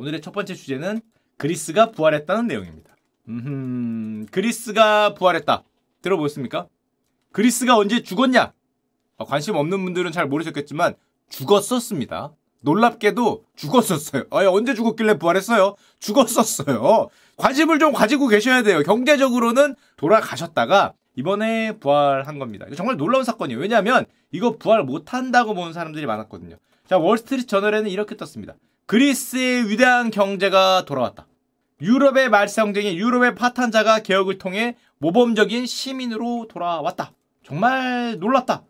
오늘의 첫 번째 주제는 그리스가 부활했다는 내용입니다. 음, 그리스가 부활했다. 들어보셨습니까? 그리스가 언제 죽었냐? 아, 관심 없는 분들은 잘 모르셨겠지만 죽었었습니다. 놀랍게도 죽었었어요. 아, 언제 죽었길래 부활했어요? 죽었었어요. 관심을 좀 가지고 계셔야 돼요. 경제적으로는 돌아가셨다가 이번에 부활한 겁니다. 정말 놀라운 사건이에요. 왜냐하면 이거 부활 못한다고 보는 사람들이 많았거든요. 자, 월스트리트 저널에는 이렇게 떴습니다. 그리스의 위대한 경제가 돌아왔다. 유럽의 말썽쟁이, 유럽의 파탄자가 개혁을 통해 모범적인 시민으로 돌아왔다. 정말 놀랐다.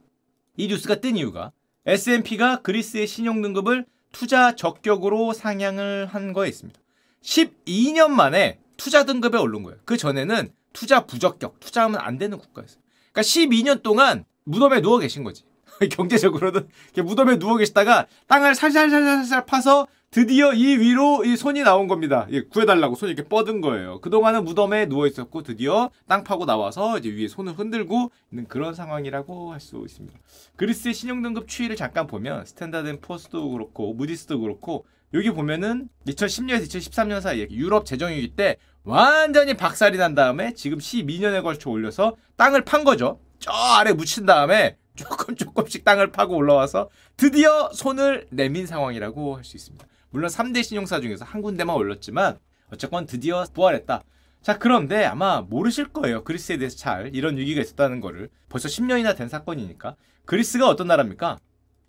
이 뉴스가 뜬 이유가 S&P가 그리스의 신용 등급을 투자 적격으로 상향을 한 거에 있습니다. 12년 만에 투자 등급에 오른 거예요. 그 전에는 투자 부적격, 투자하면 안 되는 국가였어요. 그러니까 12년 동안 무덤에 누워 계신 거지. 경제적으로는 무덤에 누워 계시다가 땅을 살살살살살 파서 드디어 이 위로 이 손이 나온 겁니다. 예, 구해달라고 손이 이렇게 뻗은 거예요. 그동안은 무덤에 누워 있었고 드디어 땅 파고 나와서 이제 위에 손을 흔들고 있는 그런 상황이라고 할 수 있습니다. 그리스의 신용등급 추이를 잠깐 보면 Standard & Poor's도 그렇고 Moody's도 그렇고 여기 보면은 2010년에서 2013년 사이에 유럽 재정위기 때 완전히 박살이 난 다음에 지금 12년에 걸쳐 올려서 땅을 판 거죠. 저 아래 묻힌 다음에 조금 조금씩 땅을 파고 올라와서 드디어 손을 내민 상황이라고 할 수 있습니다. 물론 3대 신용사 중에서 한 군데만 올렸지만 어쨌건 드디어 부활했다. 자 그런데 아마 모르실 거예요. 그리스에 대해서 잘 이런 위기가 있었다는 거를. 벌써 10년이나 된 사건이니까. 그리스가 어떤 나라입니까?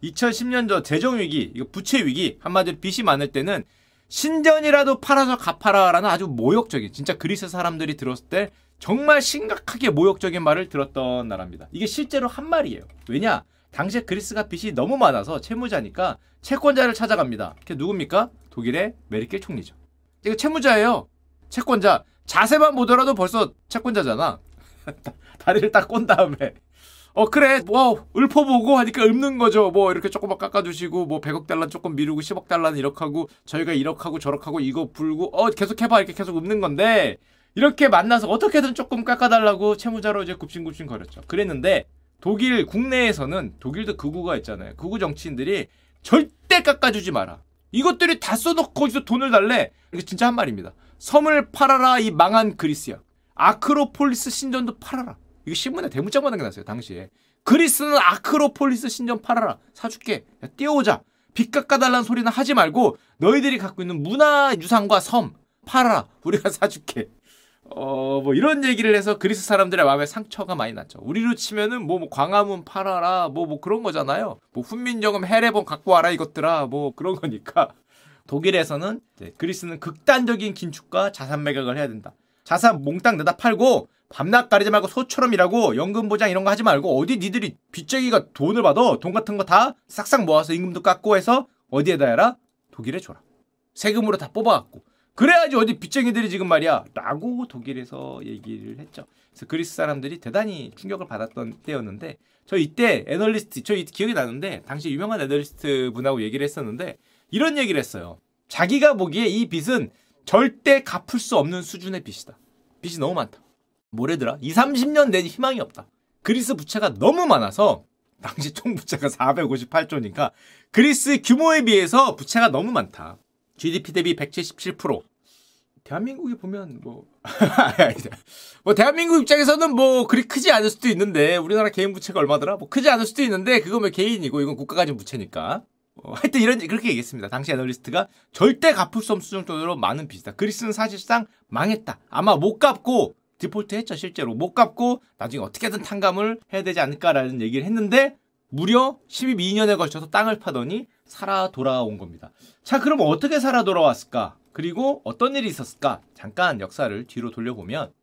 2010년도 재정 위기, 이거 부채 위기, 한마디로 빚이 많을 때는 신전이라도 팔아서 갚아라라는 아주 모욕적인, 진짜 그리스 사람들이 들었을 때 정말 심각하게 모욕적인 말을 들었던 나라입니다. 이게 실제로 한 말이에요. 왜냐? 당시에 그리스가 빚이 너무 많아서 채무자니까 채권자를 찾아갑니다. 그게 누굽니까? 독일의 메르켈 총리죠. 이거 채무자예요. 채권자. 자세만 보더라도 벌써 채권자잖아. 다리를 딱 꼰 다음에 어 그래 뭐 읊어보고 하니까 읊는 거죠 뭐 이렇게 조금만 깎아주시고 뭐 100억 달러 조금 미루고 10억 달러는 이렇게 하고 저희가 이렇게 하고 저렇게 하고 이거 불고 어 계속 해봐 이렇게 계속 읊는 건데 이렇게 만나서 어떻게든 조금 깎아달라고 채무자로 이제 굽신굽신 거렸죠 그랬는데 독일 국내에서는 독일도 극우가 있잖아요. 극우 정치인들이 절대 깎아주지 마라. 이것들이 다 써놓고 거기서 돈을 달래. 이게 진짜 한 말입니다. 섬을 팔아라 이 망한 그리스야. 아크로폴리스 신전도 팔아라. 이거 신문에 대문짝만 남겨놨어요 당시에. 그리스는 아크로폴리스 신전 팔아라. 사줄게. 야, 띄워오자. 빚 깎아달라는 소리는 하지 말고 너희들이 갖고 있는 문화 유산과 섬 팔아라. 우리가 사줄게 어 뭐 이런 얘기를 해서 그리스 사람들의 마음에 상처가 많이 났죠. 우리로 치면은 뭐, 뭐 광화문 팔아라 뭐뭐 뭐 그런 거잖아요. 뭐 훈민정음 해례본 갖고 와라 이것들아 뭐 그런 거니까. 독일에서는 네, 그리스는 극단적인 긴축과 자산 매각을 해야 된다. 자산 몽땅 내다 팔고 밤낮 가리지 말고 소처럼 일하고 연금 보장 이런 거 하지 말고 어디 니들이 빚쟁이가 돈을 받아 돈 같은 거 다 싹싹 모아서 임금도 깎고 해서 어디에다 해라? 독일에 줘라. 세금으로 다 뽑아갖고 그래야지 어디 빚쟁이들이 지금 말이야 라고 독일에서 얘기를 했죠 그래서 그리스 사람들이 대단히 충격을 받았던 때였는데 저 이때 애널리스트 저 기억이 나는데 당시 유명한 애널리스트 분하고 얘기를 했었는데 이런 얘기를 했어요 자기가 보기에 이 빚은 절대 갚을 수 없는 수준의 빚이다 빚이 너무 많다 뭐래더라? 2, 30년 내 희망이 없다. 그리스 부채가 너무 많아서 당시 총 부채가 458조니까 그리스 규모에 비해서 부채가 너무 많다. GDP 대비 177%. 대한민국이 보면 뭐, 뭐 대한민국 입장에서는 뭐 그리 크지 않을 수도 있는데 우리나라 개인 부채가 얼마더라? 뭐 크지 않을 수도 있는데 그거 뭐 개인이고 이건 국가가 가 진 부채니까. 어, 하여튼 이런 그렇게 얘기했습니다. 당시 애널리스트가 절대 갚을 수 없을 정도로 많은 빚이다. 그리스는 사실상 망했다. 아마 못 갚고 디폴트 했죠 실제로 못 갚고 나중에 어떻게든 탕감을 해야 되지 않을까라는 얘기를 했는데 무려 12년에 걸쳐서 땅을 파더니 살아 돌아온 겁니다. 자 그럼 어떻게 살아 돌아왔을까? 그리고 어떤 일이 있었을까? 잠깐 역사를 뒤로 돌려보면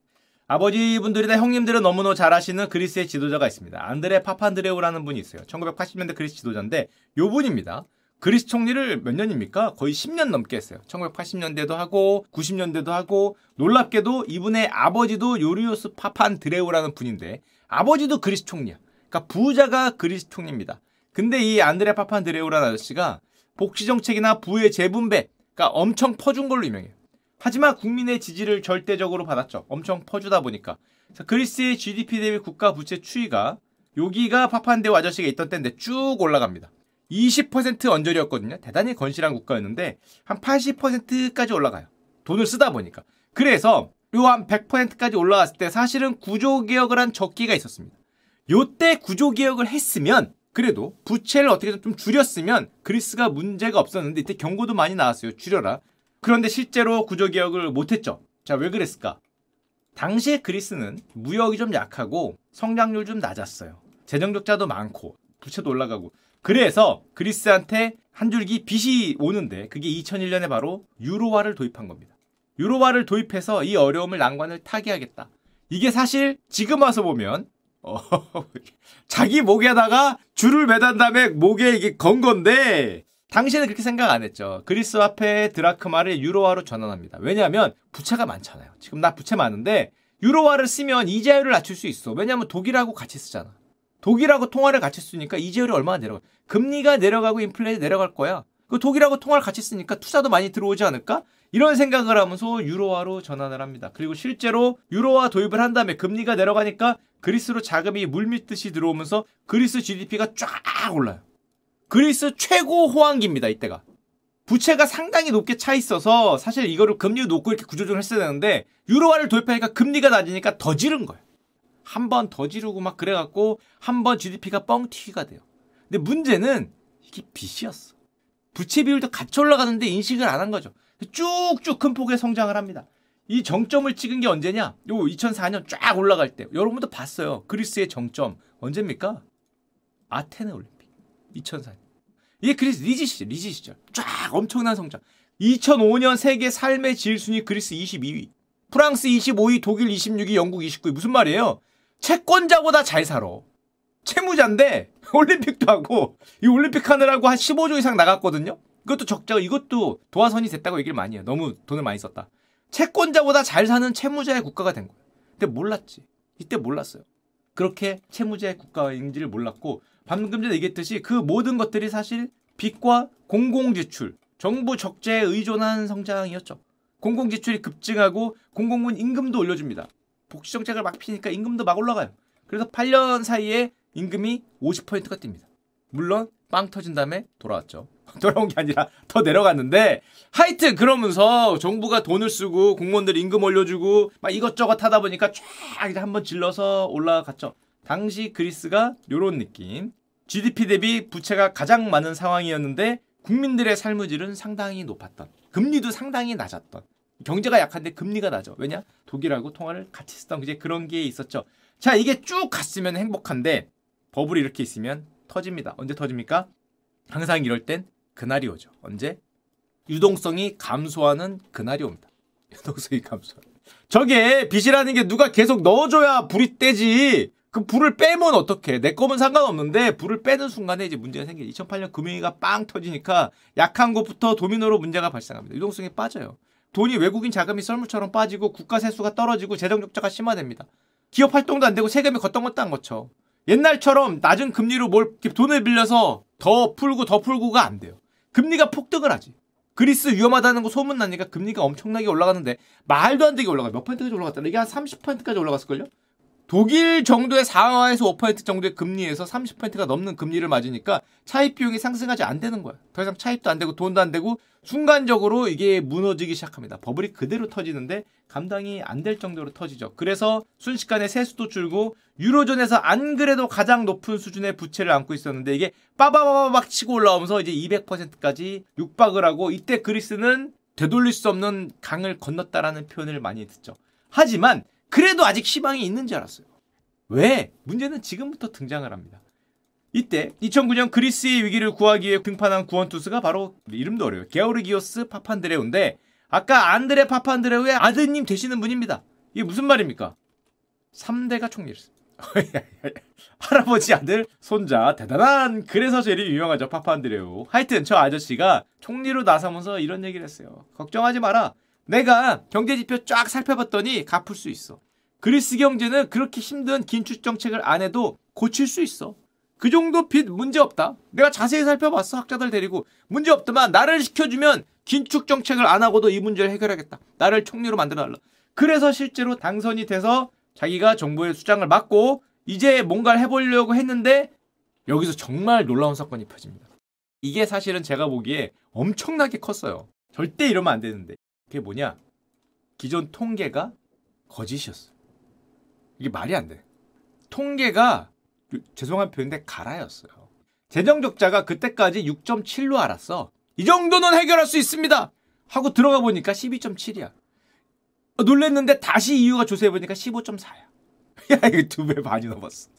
아버지분들이나 형님들은 너무나 잘 아시는 그리스의 지도자가 있습니다. 안드레 파판드레오라는 분이 있어요. 1980년대 그리스 지도자인데 요 분입니다. 그리스 총리를 몇 년입니까? 거의 10년 넘게 했어요. 1980년대도 하고 90년대도 하고 놀랍게도 이분의 아버지도 요리오스 파판 드레오라는 분인데 아버지도 그리스 총리야. 그러니까 부자가 그리스 총리입니다. 근데 이 안드레 파판 드레오라는 아저씨가 복지 정책이나 부의 재분배 그러니까 엄청 퍼준 걸로 유명해요. 하지만 국민의 지지를 절대적으로 받았죠. 엄청 퍼주다 보니까. 그리스의 GDP 대비 국가 부채 추이가 여기가 파판데오 아저씨가 있던 때인데 쭉 올라갑니다. 20% 언저리였거든요. 대단히 건실한 국가였는데 한 80%까지 올라가요. 돈을 쓰다 보니까. 그래서 요 한 100%까지 올라갔을 때 사실은 구조 개혁을 한 적기가 있었습니다. 요때 구조 개혁을 했으면 그래도 부채를 어떻게든 좀 줄였으면 그리스가 문제가 없었는데 이때 경고도 많이 나왔어요. 줄여라. 그런데 실제로 구조 개혁을 못 했죠. 자, 왜 그랬을까? 당시에 그리스는 무역이 좀 약하고 성장률 좀 낮았어요. 재정 적자도 많고 부채도 올라가고 그래서 그리스한테 한 줄기 빚이 오는데 그게 2001년에 바로 유로화를 도입한 겁니다. 유로화를 도입해서 이 어려움을 난관을 타개하겠다. 이게 사실 지금 와서 보면 어, 자기 목에다가 줄을 매단 다음에 목에 이게 건 건데 당시에는 그렇게 생각 안 했죠. 그리스 화폐 드라크마를 유로화로 전환합니다. 왜냐하면 부채가 많잖아요. 지금 나 부채 많은데 유로화를 쓰면 이자율을 낮출 수 있어. 왜냐하면 독일하고 같이 쓰잖아. 독일하고 통화를 같이 쓰니까 이자율이 얼마나 내려가? 금리가 내려가고 인플레이 내려갈 거야. 그 독일하고 통화를 같이 쓰니까 투자도 많이 들어오지 않을까? 이런 생각을 하면서 유로화로 전환을 합니다. 그리고 실제로 유로화 도입을 한 다음에 금리가 내려가니까 그리스로 자금이 물밀듯이 들어오면서 그리스 GDP가 쫙 올라요. 그리스 최고 호황기입니다, 이때가. 부채가 상당히 높게 차 있어서 사실 이거를 금리 놓고 이렇게 구조조정을 했어야 되는데 유로화를 도입하니까 금리가 낮으니까 더 지른 거예요. 한 번 더 지르고 막 그래갖고 한 번 GDP가 뻥튀기가 돼요. 근데 문제는 이게 빚이었어. 부채 비율도 같이 올라가는데 인식을 안 한 거죠. 쭉쭉 큰 폭의 성장을 합니다. 이 정점을 찍은 게 언제냐? 요 2004년 쫙 올라갈 때. 여러분도 봤어요. 그리스의 정점. 언제입니까? 아테네 올림픽. 2004년. 이게 그리스 리지 시절, 리지 시절. 쫙 엄청난 성장. 2005년 세계 삶의 질 순위 그리스 22위. 프랑스 25위, 독일 26위, 영국 29위. 무슨 말이에요? 채권자보다 잘 살아. 채무자인데 올림픽도 하고 이 올림픽 하느라고 한 15조 이상 나갔거든요. 이것도 적자고 이것도 도화선이 됐다고 얘기를 많이 해요. 너무 돈을 많이 썼다. 채권자보다 잘 사는 채무자의 국가가 된 거예요. 근데 몰랐지. 이때 몰랐어요. 그렇게 채무자의 국가인지를 몰랐고 방금 전에 얘기했듯이 그 모든 것들이 사실 빚과 공공지출, 정부 적재에 의존한 성장이었죠. 공공지출이 급증하고 공공군 임금도 올려줍니다. 복지정책을 막 피니까 임금도 막 올라가요. 그래서 8년 사이에 임금이 50%가 뜁니다. 물론 빵 터진 다음에 돌아왔죠. 돌아온 게 아니라 더 내려갔는데 하여튼 그러면서 정부가 돈을 쓰고 공무원들 임금 올려주고 막 이것저것 하다 보니까 쫙 이제 한번 질러서 올라갔죠. 당시 그리스가 요런 느낌. GDP 대비 부채가 가장 많은 상황이었는데 국민들의 삶의 질은 상당히 높았던. 금리도 상당히 낮았던. 경제가 약한데 금리가 낮아. 왜냐? 독일하고 통화를 같이 쓰던 이제 그런 게 있었죠. 자, 이게 쭉 갔으면 행복한데 버블이 이렇게 있으면 터집니다. 언제 터집니까? 항상 이럴 땐 그날이 오죠. 언제? 유동성이 감소하는 그날이 옵니다. 유동성이 감소. 저게 빚이라는 게 누가 계속 넣어줘야 불이 떼지. 그 불을 빼면 어떡해. 내 거면 상관없는데 불을 빼는 순간에 이제 문제가 생기죠. 2008년 금융위기가 빵 터지니까 약한 곳부터 도미노로 문제가 발생합니다. 유동성이 빠져요. 돈이 외국인 자금이 썰물처럼 빠지고 국가 세수가 떨어지고 재정 적자가 심화됩니다. 기업 활동도 안 되고 세금이 걷던 안 거쳐. 옛날처럼 낮은 금리로 뭘 돈을 빌려서 더 풀고 더 풀고가 안 돼요. 금리가 폭등을 하지. 그리스 위험하다는 거 소문 나니까 금리가 엄청나게 올라가는데 말도 안 되게 올라가. 몇 퍼센트까지 올라갔다. 이게 한 30%까지 올라갔을걸요? 독일 정도의 4에서 5% 정도의 금리에서 30%가 넘는 금리를 맞으니까 차입 비용이 상승하지 안 되는 거야. 더 이상 차입도 안 되고 돈도 안 되고 순간적으로 이게 무너지기 시작합니다. 버블이 그대로 터지는데 감당이 안 될 정도로 터지죠. 그래서 순식간에 세수도 줄고 유로존에서 안 그래도 가장 높은 수준의 부채를 안고 있었는데 이게 빠바바바박 치고 올라오면서 이제 200%까지 육박을 하고 이때 그리스는 되돌릴 수 없는 강을 건넜다라는 표현을 많이 듣죠. 하지만 그래도 아직 희망이 있는 줄 알았어요. 왜? 문제는 지금부터 등장을 합니다. 이때 2009년 그리스의 위기를 구하기 위해 등판한 구원투스가 바로 이름도 어려워요. 게오르기오스 파판드레우인데 아까 안드레 파판드레우의 아드님 되시는 분입니다. 이게 무슨 말입니까? 3대가 총리를 할아버지 아들 손자 대단한 그래서 제일 유명하죠 파판드레우 하여튼 저 아저씨가 총리로 나서면서 이런 얘기를 했어요 걱정하지 마라 내가 경제지표 쫙 살펴봤더니 갚을 수 있어. 그리스 경제는 그렇게 힘든 긴축 정책을 안 해도 고칠 수 있어. 그 정도 빚 문제 없다. 내가 자세히 살펴봤어. 학자들 데리고. 문제 없더만 나를 시켜주면 긴축 정책을 안 하고도 이 문제를 해결하겠다. 나를 총리로 만들어 달라. 그래서 실제로 당선이 돼서 자기가 정부의 수장을 맡고 이제 뭔가를 해보려고 했는데 여기서 정말 놀라운 사건이 펴집니다. 이게 사실은 제가 보기에 엄청나게 컸어요. 절대 이러면 안 되는데. 그게 뭐냐? 기존 통계가 거짓이었어. 이게 말이 안 돼. 통계가 죄송한 표현인데 가라였어요. 재정 적자가 그때까지 6.7로 알았어. 이 정도는 해결할 수 있습니다. 하고 들어가 보니까 12.7이야. 어, 놀랬는데 다시 이유가 조사해 보니까 15.4야. 야 이거 두배 반이 넘었어.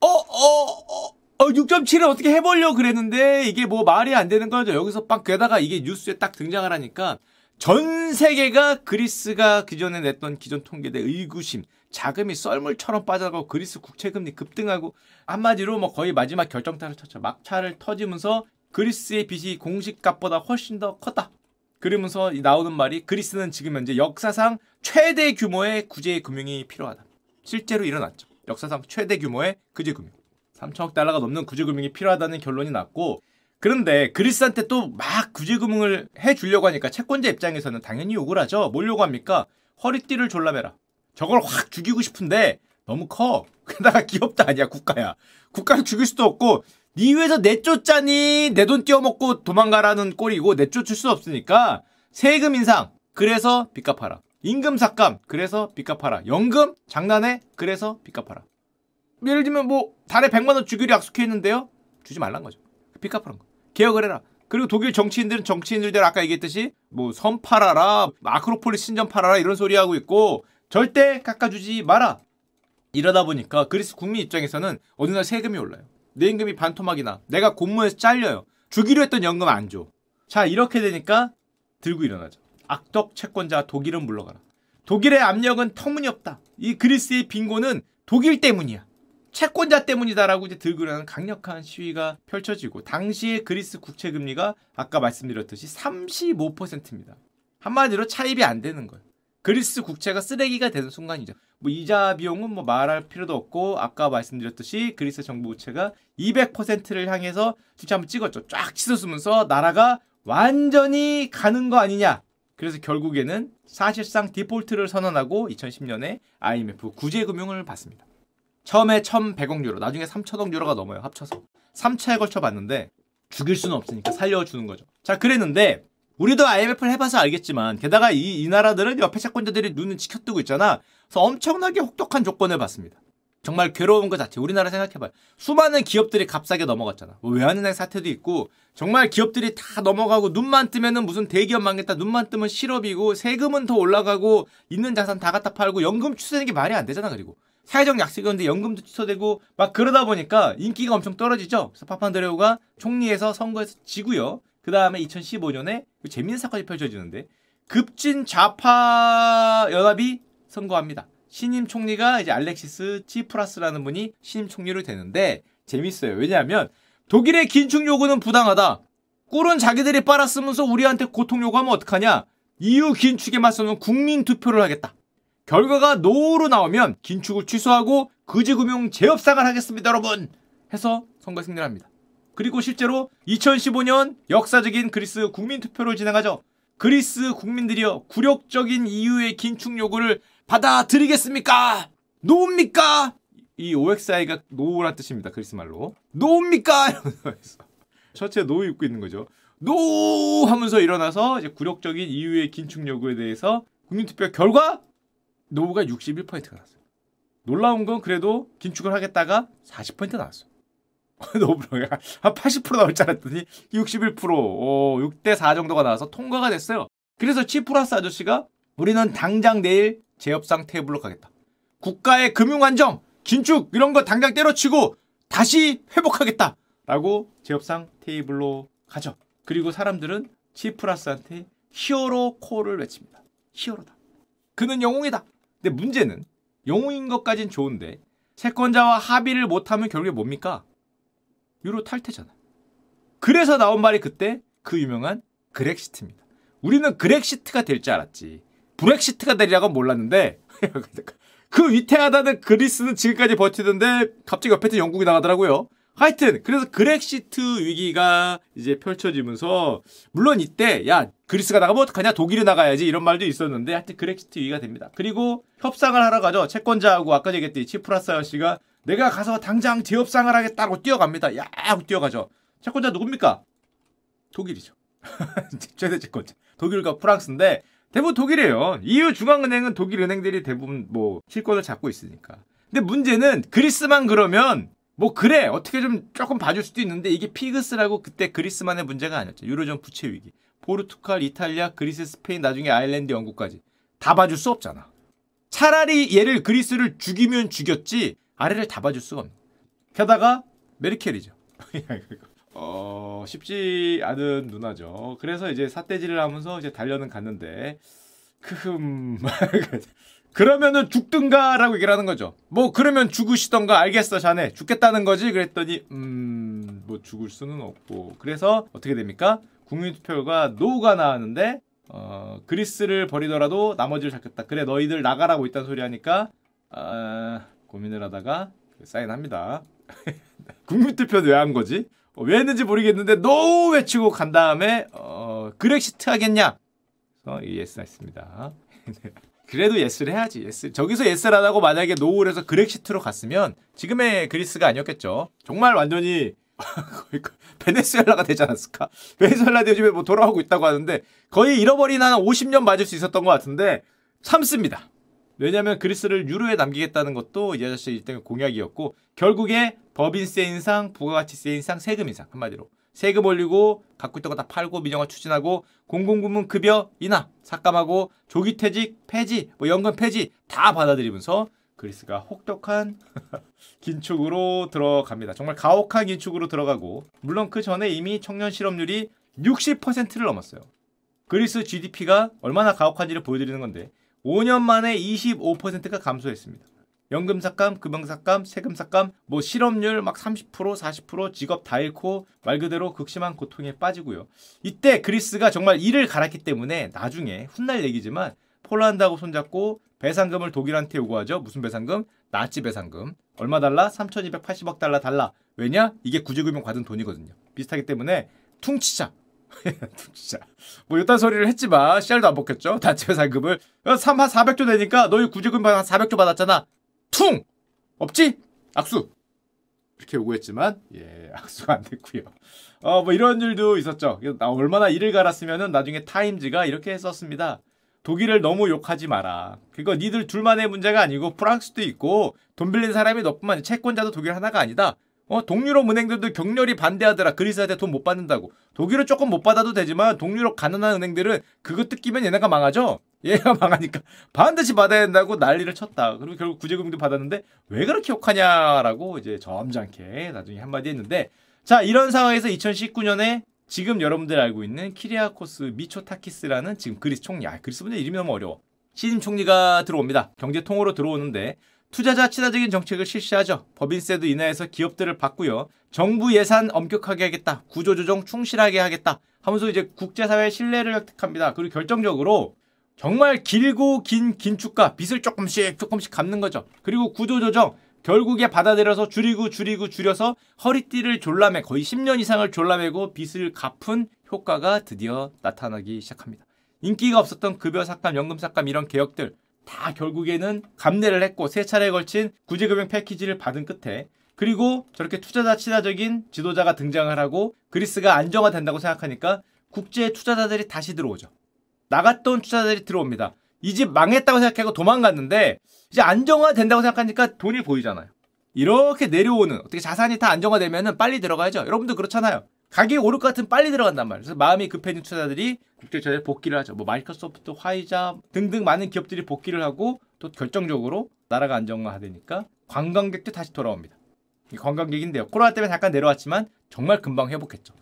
어, 어, 어, 어 6.7을 어떻게 해보려고 그랬는데 이게 뭐 말이 안 되는 거죠. 여기서 빡 게다가 이게 뉴스에 딱 등장을 하니까 전 세계가 그리스가 기존에 냈던 기존 통계대 의구심, 자금이 썰물처럼 빠져가고 그리스 국채금리 급등하고 한마디로 뭐 거의 마지막 결정타를 쳤죠. 막차를 터지면서 그리스의 빚이 공시값보다 훨씬 더 컸다. 그러면서 나오는 말이 그리스는 지금 현재 역사상 최대 규모의 구제 금융이 필요하다. 실제로 일어났죠. 역사상 최대 규모의 구제 금융. 3천억 달러가 넘는 구제 금융이 필요하다는 결론이 났고 그런데 그리스한테 또 막 구제 금융을 해 주려고 하니까 채권자 입장에서는 당연히 욕을 하죠. 뭘 요구합니까? 허리띠를 졸라매라. 저걸 확 죽이고 싶은데 너무 커. 게다가 기업도 아니야 국가야. 국가를 죽일 수도 없고 네 위에서 내쫓자니 내 돈 띄어먹고 도망가라는 꼴이고 내쫓을 수 없으니까 세금 인상 그래서 빚 갚아라. 임금 삭감 그래서 빚 갚아라. 연금 장난해 그래서 빚 갚아라. 예를 들면 뭐 달에 100만 원 주기로 약속했는데요. 주지 말란 거죠. 빚 갚으란 거. 개혁을 해라. 그리고 독일 정치인들은 정치인들대로 아까 얘기했듯이 뭐 섬 팔아라, 아크로폴리스 신전 팔아라 이런 소리 하고 있고 절대 깎아주지 마라. 이러다 보니까 그리스 국민 입장에서는 어느 날 세금이 올라요. 내 임금이 반토막이나 내가 공무에서 잘려요. 주기로 했던 연금 안 줘. 자 이렇게 되니까 들고 일어나죠. 악덕 채권자 독일은 물러가라. 독일의 압력은 터무니없다. 이 그리스의 빈곤은 독일 때문이야. 채권자 때문이다라고 이제 들고 일어나는 강력한 시위가 펼쳐지고 당시의 그리스 국채 금리가 아까 말씀드렸듯이 35%입니다. 한마디로 차입이 안 되는 거예요. 그리스 국채가 쓰레기가 되는 순간이죠. 뭐 이자 비용은 뭐 말할 필요도 없고 아까 말씀드렸듯이 그리스 정부 부채가 200%를 향해서 진짜 한번 찍었죠. 쫙 치솟으면서 나라가 완전히 가는 거 아니냐. 그래서 결국에는 사실상 디폴트를 선언하고 2010년에 IMF 구제금융을 받습니다. 처음에 1,100억 유로, 나중에 3,000억 유로가 넘어요. 합쳐서. 3차에 걸쳐 봤는데 죽일 수는 없으니까 살려주는 거죠. 자, 그랬는데 우리도 IMF를 해봐서 알겠지만 게다가 이, 이 나라들은 옆에 채권자들이 눈을 지켜뜨고 있잖아. 그래서 엄청나게 혹독한 조건을 받습니다. 정말 괴로운 것 자체. 우리나라 생각해봐요. 수많은 기업들이 값싸게 넘어갔잖아. 뭐 외환은행 사태도 있고 정말 기업들이 다 넘어가고 눈만 뜨면은 무슨 대기업 망했다. 눈만 뜨면 실업이고 세금은 더 올라가고 있는 자산 다 갖다 팔고 연금 취소되는 게 말이 안 되잖아. 그리고 사회적 약속이었는데 연금도 취소되고 막 그러다 보니까 인기가 엄청 떨어지죠. 그래서 파판드레오가 총리에서 선거에서 지고요. 그 다음에 2015년에 그 재밌는 사건이 펼쳐지는데 급진 좌파 연합이 선거합니다. 신임 총리가 이제 알렉시스 치프라스라는 분이 신임 총리로 되는데 재밌어요. 왜냐하면 독일의 긴축 요구는 부당하다. 꿀은 자기들이 빨았으면서 우리한테 고통 요구하면 어떡하냐? EU 긴축에 맞서는 국민 투표를 하겠다. 결과가 노로 나오면 긴축을 취소하고 그지금융 재협상을 하겠습니다, 여러분. 해서 선거 승리를 합니다. 그리고 실제로 2015년 역사적인 그리스 국민 투표를 진행하죠. 그리스 국민들이여 굴욕적인 EU의 긴축 요구를 받아들이겠습니까? no입니까? 이 OXI가 no란 뜻입니다. 그리스 말로. no입니까? 이러면서 셔츠에 no 입고 있는 거죠. no 하면서 일어나서 이제 굴욕적인 EU의 긴축 요구에 대해서 국민투표 결과 no가 61%가 나왔어요. 놀라운 건 그래도 긴축을 하겠다가 40% 나왔어요. no 한 80% 나올 줄 알았더니 61% 어, 6대 4 정도가 나와서 통과가 됐어요. 그래서 치프라스 아저씨가 우리는 당장 내일 재협상 테이블로 가겠다. 국가의 금융 안정, 긴축 이런 거 당장 때려치고 다시 회복하겠다. 라고 재협상 테이블로 가죠. 그리고 사람들은 치프라스한테 히어로 콜을 외칩니다. 히어로다. 그는 영웅이다. 근데 문제는 영웅인 것까진 좋은데 채권자와 합의를 못하면 결국에 뭡니까? 유로 탈퇴잖아. 그래서 나온 말이 그때 그 유명한 그렉시트입니다. 우리는 그렉시트가 될 줄 알았지. 브렉시트가 되리라고 몰랐는데 그 위태하다는 그리스는 지금까지 버티던데 갑자기 옆에 영국이 나가더라고요. 하여튼 그래서 그렉시트 위기가 이제 펼쳐지면서 물론 이때 야 그리스가 나가면 어떡하냐 독일이 나가야지 이런 말도 있었는데 하여튼 그렉시트 위기가 됩니다. 그리고 협상을 하러 가죠. 채권자하고 아까 얘기했듯이 치프라스 아저씨가 내가 가서 당장 재협상을 하겠다고 뛰어갑니다. 야 하고 뛰어가죠. 채권자 누굽니까? 독일이죠. 최대 채권자. 독일과 프랑스인데 대부분 독일이에요. EU 중앙은행은 독일 은행들이 대부분 뭐 실권을 잡고 있으니까. 근데 문제는 그리스만 그러면 뭐 그래 어떻게 좀 조금 봐줄 수도 있는데 이게 피그스라고 그때 그리스만의 문제가 아니었죠. 유로존 부채 위기. 포르투갈, 이탈리아, 그리스, 스페인, 나중에 아일랜드, 영국까지 다 봐줄 수 없잖아. 차라리 얘를 그리스를 죽이면 죽였지 아래를 다 봐줄 수가 없는. 게다가 메르켈이죠. 어, 쉽지 않은 누나죠. 그래서 이제 사태질을 하면서 이제 달려는 갔는데, 크흠. 그러면은 죽든가 라고 얘기를 하는 거죠. 뭐, 그러면 죽으시던가, 알겠어, 자네. 죽겠다는 거지? 그랬더니, 음, 뭐, 죽을 수는 없고. 그래서 어떻게 됩니까? 국민투표가 노가 나왔는데, 어, 그리스를 버리더라도 나머지를 잡겠다. 그래, 너희들 나가라고 있다는 소리 하니까, 어, 고민을 하다가 사인합니다. 국민투표는 왜 한 거지? 어, 왜 했는지 모르겠는데 no 외치고 간 다음에 어, 그렉시트 하겠냐? 그래서 예스 했습니다. 그래도 예스를 해야지. 예스. 저기서 예스를 하다고 만약에 노를 해서 그렉시트로 갔으면 지금의 그리스가 아니었겠죠. 정말 완전히 베네수엘라가 되지 않았을까? 베네수엘라 요즘에 뭐 돌아오고 있다고 하는데 거의 잃어버린 한 50년 맞을 수 있었던 것 같은데 참습니다. 왜냐하면 그리스를 유로에 남기겠다는 것도 이 아저씨 일등의 공약이었고 결국에 법인세 인상, 부가가치세 인상, 세금 인상 한마디로 세금 올리고 갖고 있던 거 다 팔고 민영화 추진하고 공공부문 급여 인하 삭감하고 조기퇴직 폐지 뭐 연금 폐지 다 받아들이면서 그리스가 혹독한 긴축으로 들어갑니다. 정말 가혹한 긴축으로 들어가고 물론 그 전에 이미 청년 실업률이 60%를 넘었어요. 그리스 GDP가 얼마나 가혹한지를 보여드리는 건데 5년 만에 25%가 감소했습니다. 연금 삭감, 금융 삭감, 세금 삭감, 뭐 실업률 막 30%, 40% 직업 다 잃고 말 그대로 극심한 고통에 빠지고요. 이때 그리스가 정말 이를 갈았기 때문에 나중에 훗날 얘기지만 폴란드하고 손잡고 배상금을 독일한테 요구하죠. 무슨 배상금? 나치 배상금. 얼마 달라? 3,280억 달러 달라. 왜냐? 이게 구제금융 받은 돈이거든요. 비슷하기 때문에 퉁치자. 진짜 뭐 이딴 소리를 했지만 씨알도 안 먹겠죠 단체 배상금을 3, 한 400조 되니까 너희 구제금 한 400조 받았잖아 퉁! 없지? 악수! 이렇게 요구했지만 예 악수가 안 됐고요. 어 뭐 이런 일도 있었죠. 나 얼마나 일을 갈았으면은 나중에 타임즈가 이렇게 했었습니다. 독일을 너무 욕하지 마라. 그거 니들 둘만의 문제가 아니고 프랑스도 있고 돈 빌린 사람이 너뿐만 채권자도 독일 하나가 아니다. 어, 동유럽 은행들도 격렬히 반대하더라. 그리스한테 돈 못 받는다고. 독일은 조금 못 받아도 되지만 동유럽 가난한 은행들은 그거 뜯기면 얘네가 망하죠. 얘가 망하니까 반드시 받아야 된다고 난리를 쳤다. 그리고 결국 구제금도 받았는데 왜 그렇게 욕하냐라고 이제 점잖게 나중에 한마디 했는데 자 이런 상황에서 2019년에 지금 여러분들 알고 있는 키리아코스 미초타키스라는 지금 그리스 총리, 아, 그리스 분들 이름이 너무 어려워. 신임 총리가 들어옵니다. 경제 통으로 들어오는데 투자자 친화적인 정책을 실시하죠. 법인세도 인하해서 기업들을 받고요. 정부 예산 엄격하게 하겠다. 구조조정 충실하게 하겠다. 하면서 이제 국제사회 신뢰를 획득합니다. 그리고 결정적으로 정말 길고 긴 긴축과 빚을 조금씩 조금씩 갚는 거죠. 그리고 구조조정 결국에 받아들여서 줄이고 줄이고 줄여서 허리띠를 졸라매 거의 10년 이상을 졸라매고 빚을 갚은 효과가 드디어 나타나기 시작합니다. 인기가 없었던 급여 삭감, 연금 삭감 이런 개혁들 다 결국에는 감내를 했고 세 차례에 걸친 구제금융 패키지를 받은 끝에 그리고 저렇게 투자자 친화적인 지도자가 등장을 하고 그리스가 안정화된다고 생각하니까 국제 투자자들이 다시 들어오죠. 나갔던 투자자들이 들어옵니다. 이 집 망했다고 생각하고 도망갔는데 이제 안정화된다고 생각하니까 돈이 보이잖아요. 이렇게 내려오는 어떻게 자산이 다 안정화되면은 빨리 들어가야죠. 여러분도 그렇잖아요. 가격이 오를 것 같으면 빨리 들어간단 말이에요. 그래서 마음이 급해진 투자자들이 국제자에 복귀를 하죠. 뭐 마이크로소프트, 화이자 등등 많은 기업들이 복귀를 하고 또 결정적으로 나라가 안정화되니까 관광객도 다시 돌아옵니다. 관광객인데요. 코로나 때문에 잠깐 내려왔지만 정말 금방 회복했죠.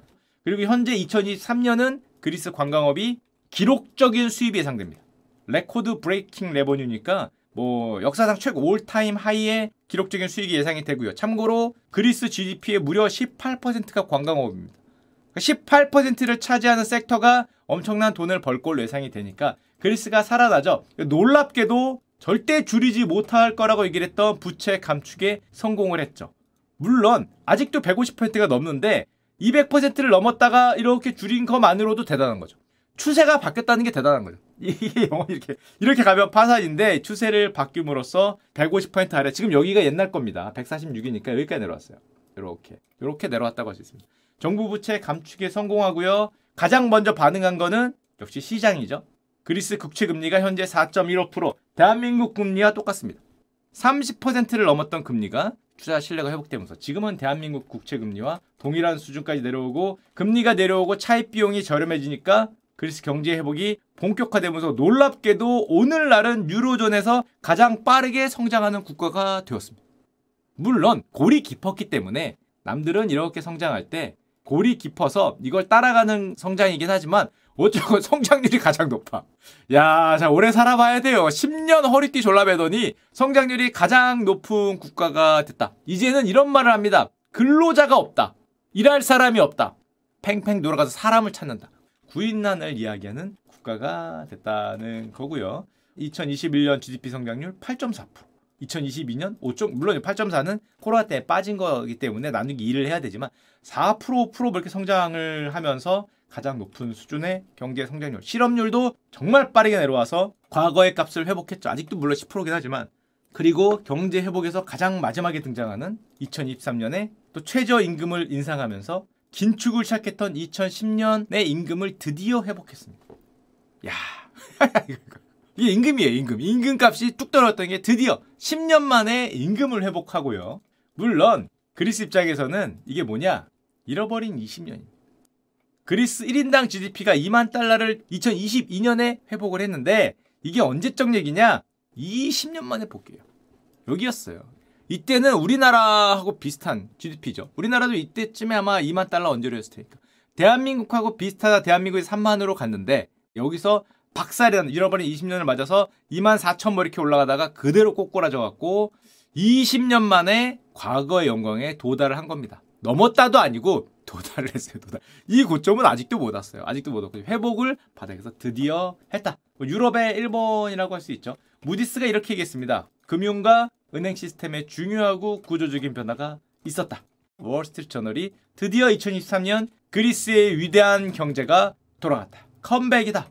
그리고 현재 2023년은 그리스 관광업이 기록적인 수입이 예상됩니다. record breaking revenue니까 뭐 역사상 최고 all-time high의 기록적인 수익이 예상이 되고요. 참고로 그리스 GDP의 무려 18%가 관광업입니다. 18%를 차지하는 sector가 엄청난 돈을 벌 걸로 예상이 되니까 그리스가 살아나죠. 놀랍게도 절대 줄이지 못할 거라고 얘기를 했던 부채 감축에 성공을 했죠. 물론 아직도 150%가 넘는데 200%를 넘었다가 이렇게 줄인 것만으로도 대단한 거죠. 추세가 바뀌었다는 게 대단한 거죠. 이게 영어 이렇게 이렇게 가면 파산인데 추세를 바뀜으로써 150% 아래 지금 여기가 옛날 겁니다. 146이니까 여기까지 내려왔어요. 이렇게 이렇게 내려왔다고 할 수 있습니다. 정부 부채 감축에 성공하고요. 가장 먼저 반응한 거는 역시 시장이죠. 그리스 국채 금리가 현재 4.15%, 대한민국 금리와 똑같습니다. 30%를 넘었던 금리가 투자 신뢰가 회복되면서 지금은 대한민국 국채 금리와 동일한 수준까지 내려오고 금리가 내려오고 차입 비용이 저렴해지니까 그리스 경제 회복이 본격화되면서 놀랍게도 오늘날은 유로존에서 가장 빠르게 성장하는 국가가 되었습니다. 물론 골이 깊었기 때문에 남들은 이렇게 성장할 때 골이 깊어서 이걸 따라가는 성장이긴 하지만 어쩌고 성장률이 가장 높아. 야, 자, 오래 살아봐야 돼요. 10년 허리띠 졸라매더니 성장률이 가장 높은 국가가 됐다. 이제는 이런 말을 합니다. 근로자가 없다. 일할 사람이 없다. 팽팽 돌아가서 사람을 찾는다. 구인난을 이야기하는 국가가 됐다는 거고요. 2021년 GDP 성장률 8.4%. 2022년 5. 물론 8.4는 코로나 때문에 빠진 거기 때문에 나누기 2를 해야 되지만 4% 5% 그렇게 성장을 하면서 가장 높은 수준의 경제 성장률, 실업률도 정말 빠르게 내려와서 과거의 값을 회복했죠. 아직도 물론 10%긴 하지만 그리고 경제 회복에서 가장 마지막에 등장하는 2023년에 또 최저임금을 인상하면서 긴축을 시작했던 2010년의 임금을 드디어 회복했습니다. 야, 이게 임금이에요, 임금. 임금값이 뚝 떨어졌던 게 드디어 10년 만에 임금을 회복하고요. 물론 그리스 입장에서는 이게 뭐냐? 잃어버린 20년입니다. 그리스 1인당 GDP가 2만 달러를 2022년에 회복을 했는데 이게 언제적 얘기냐? 20년 만에 복귀예요. 여기였어요. 이때는 우리나라하고 비슷한 GDP죠. 우리나라도 이때쯤에 아마 2만 달러 언저리였을 테니까. 대한민국하고 비슷하다 대한민국이 3만으로 갔는데 여기서 박살이 잃어버린 20년을 맞아서 2만 4천 뭐 이렇게 올라가다가 그대로 꼬꾸라져 갖고 20년 만에 과거의 영광에 도달을 한 겁니다. 넘었다도 아니고 도달을 했어요. 도달. 이 고점은 아직도 못 왔어요. 아직도 못 왔고 회복을 바닥에서 드디어 했다. 뭐 유럽의 일본이라고 할 수 있죠. 무디스가 이렇게 얘기했습니다. 금융과 은행 시스템에 중요하고 구조적인 변화가 있었다. 월스트리트 저널이 드디어 2023년 그리스의 위대한 경제가 돌아갔다. 컴백이다.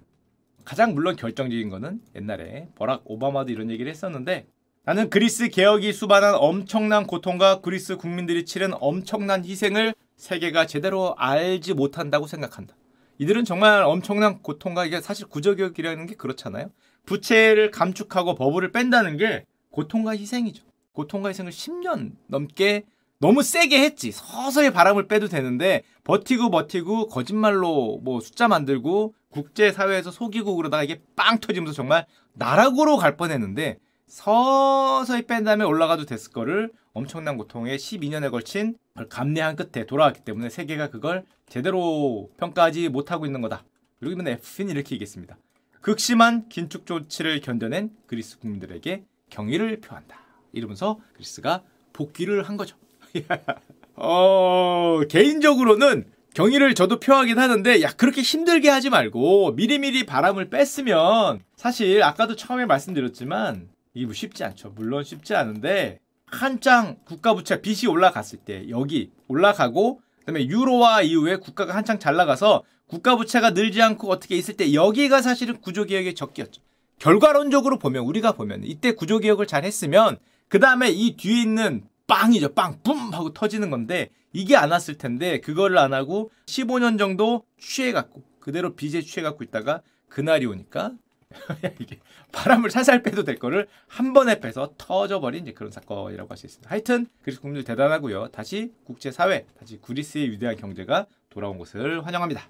가장 물론 결정적인 거는 옛날에 버락 오바마도 이런 얘기를 했었는데 나는 그리스 개혁이 수반한 엄청난 고통과 그리스 국민들이 치른 엄청난 희생을 세계가 제대로 알지 못한다고 생각한다. 이들은 정말 엄청난 고통과 이게 사실 구조개혁이라는 게 그렇잖아요. 부채를 감축하고 버블을 뺀다는 게 고통과 희생이죠. 고통과 희생을 10년 넘게 너무 세게 했지. 서서히 바람을 빼도 되는데 버티고 버티고 거짓말로 뭐 숫자 만들고 국제 사회에서 속이고 그러다가 이게 빵 터지면서 정말 나락으로 갈 뻔했는데 서서히 뺀 다음에 올라가도 됐을 거를 엄청난 고통에 12년에 걸친 감내한 끝에 돌아왔기 때문에 세계가 그걸 제대로 평가하지 못하고 있는 거다. 그리고 이번 F는 이렇게 얘기했습니다. 극심한 긴축 조치를 견뎌낸 그리스 국민들에게 경의를 표한다. 이러면서 그리스가 복귀를 한 거죠. 어, 개인적으로는 경의를 저도 표하긴 하는데 야 그렇게 힘들게 하지 말고 미리미리 바람을 뺐으면 사실 아까도 처음에 말씀드렸지만 이게 뭐 쉽지 않죠. 물론 쉽지 않은데 한창 국가 부채 빚이 올라갔을 때 여기 올라가고 그다음에 유로화 이후에 국가가 한창 잘 나가서 국가 부채가 늘지 않고 어떻게 있을 때 여기가 사실은 구조 개혁의 적기였죠. 결과론적으로 보면 우리가 보면 이때 구조 개혁을 잘 했으면 그 다음에 이 뒤에 있는 빵이죠. 빵, 뿜! 하고 터지는 건데, 이게 안 왔을 텐데, 그거를 안 하고 15년 정도 취해갖고, 그대로 빚에 취해갖고 있다가, 그날이 오니까, 이게 바람을 살살 빼도 될 거를 한 번에 빼서 터져버린 이제 그런 사건이라고 할 수 있습니다. 하여튼, 그리스 국민들 대단하고요. 다시 국제사회, 다시 그리스의 위대한 경제가 돌아온 것을 환영합니다.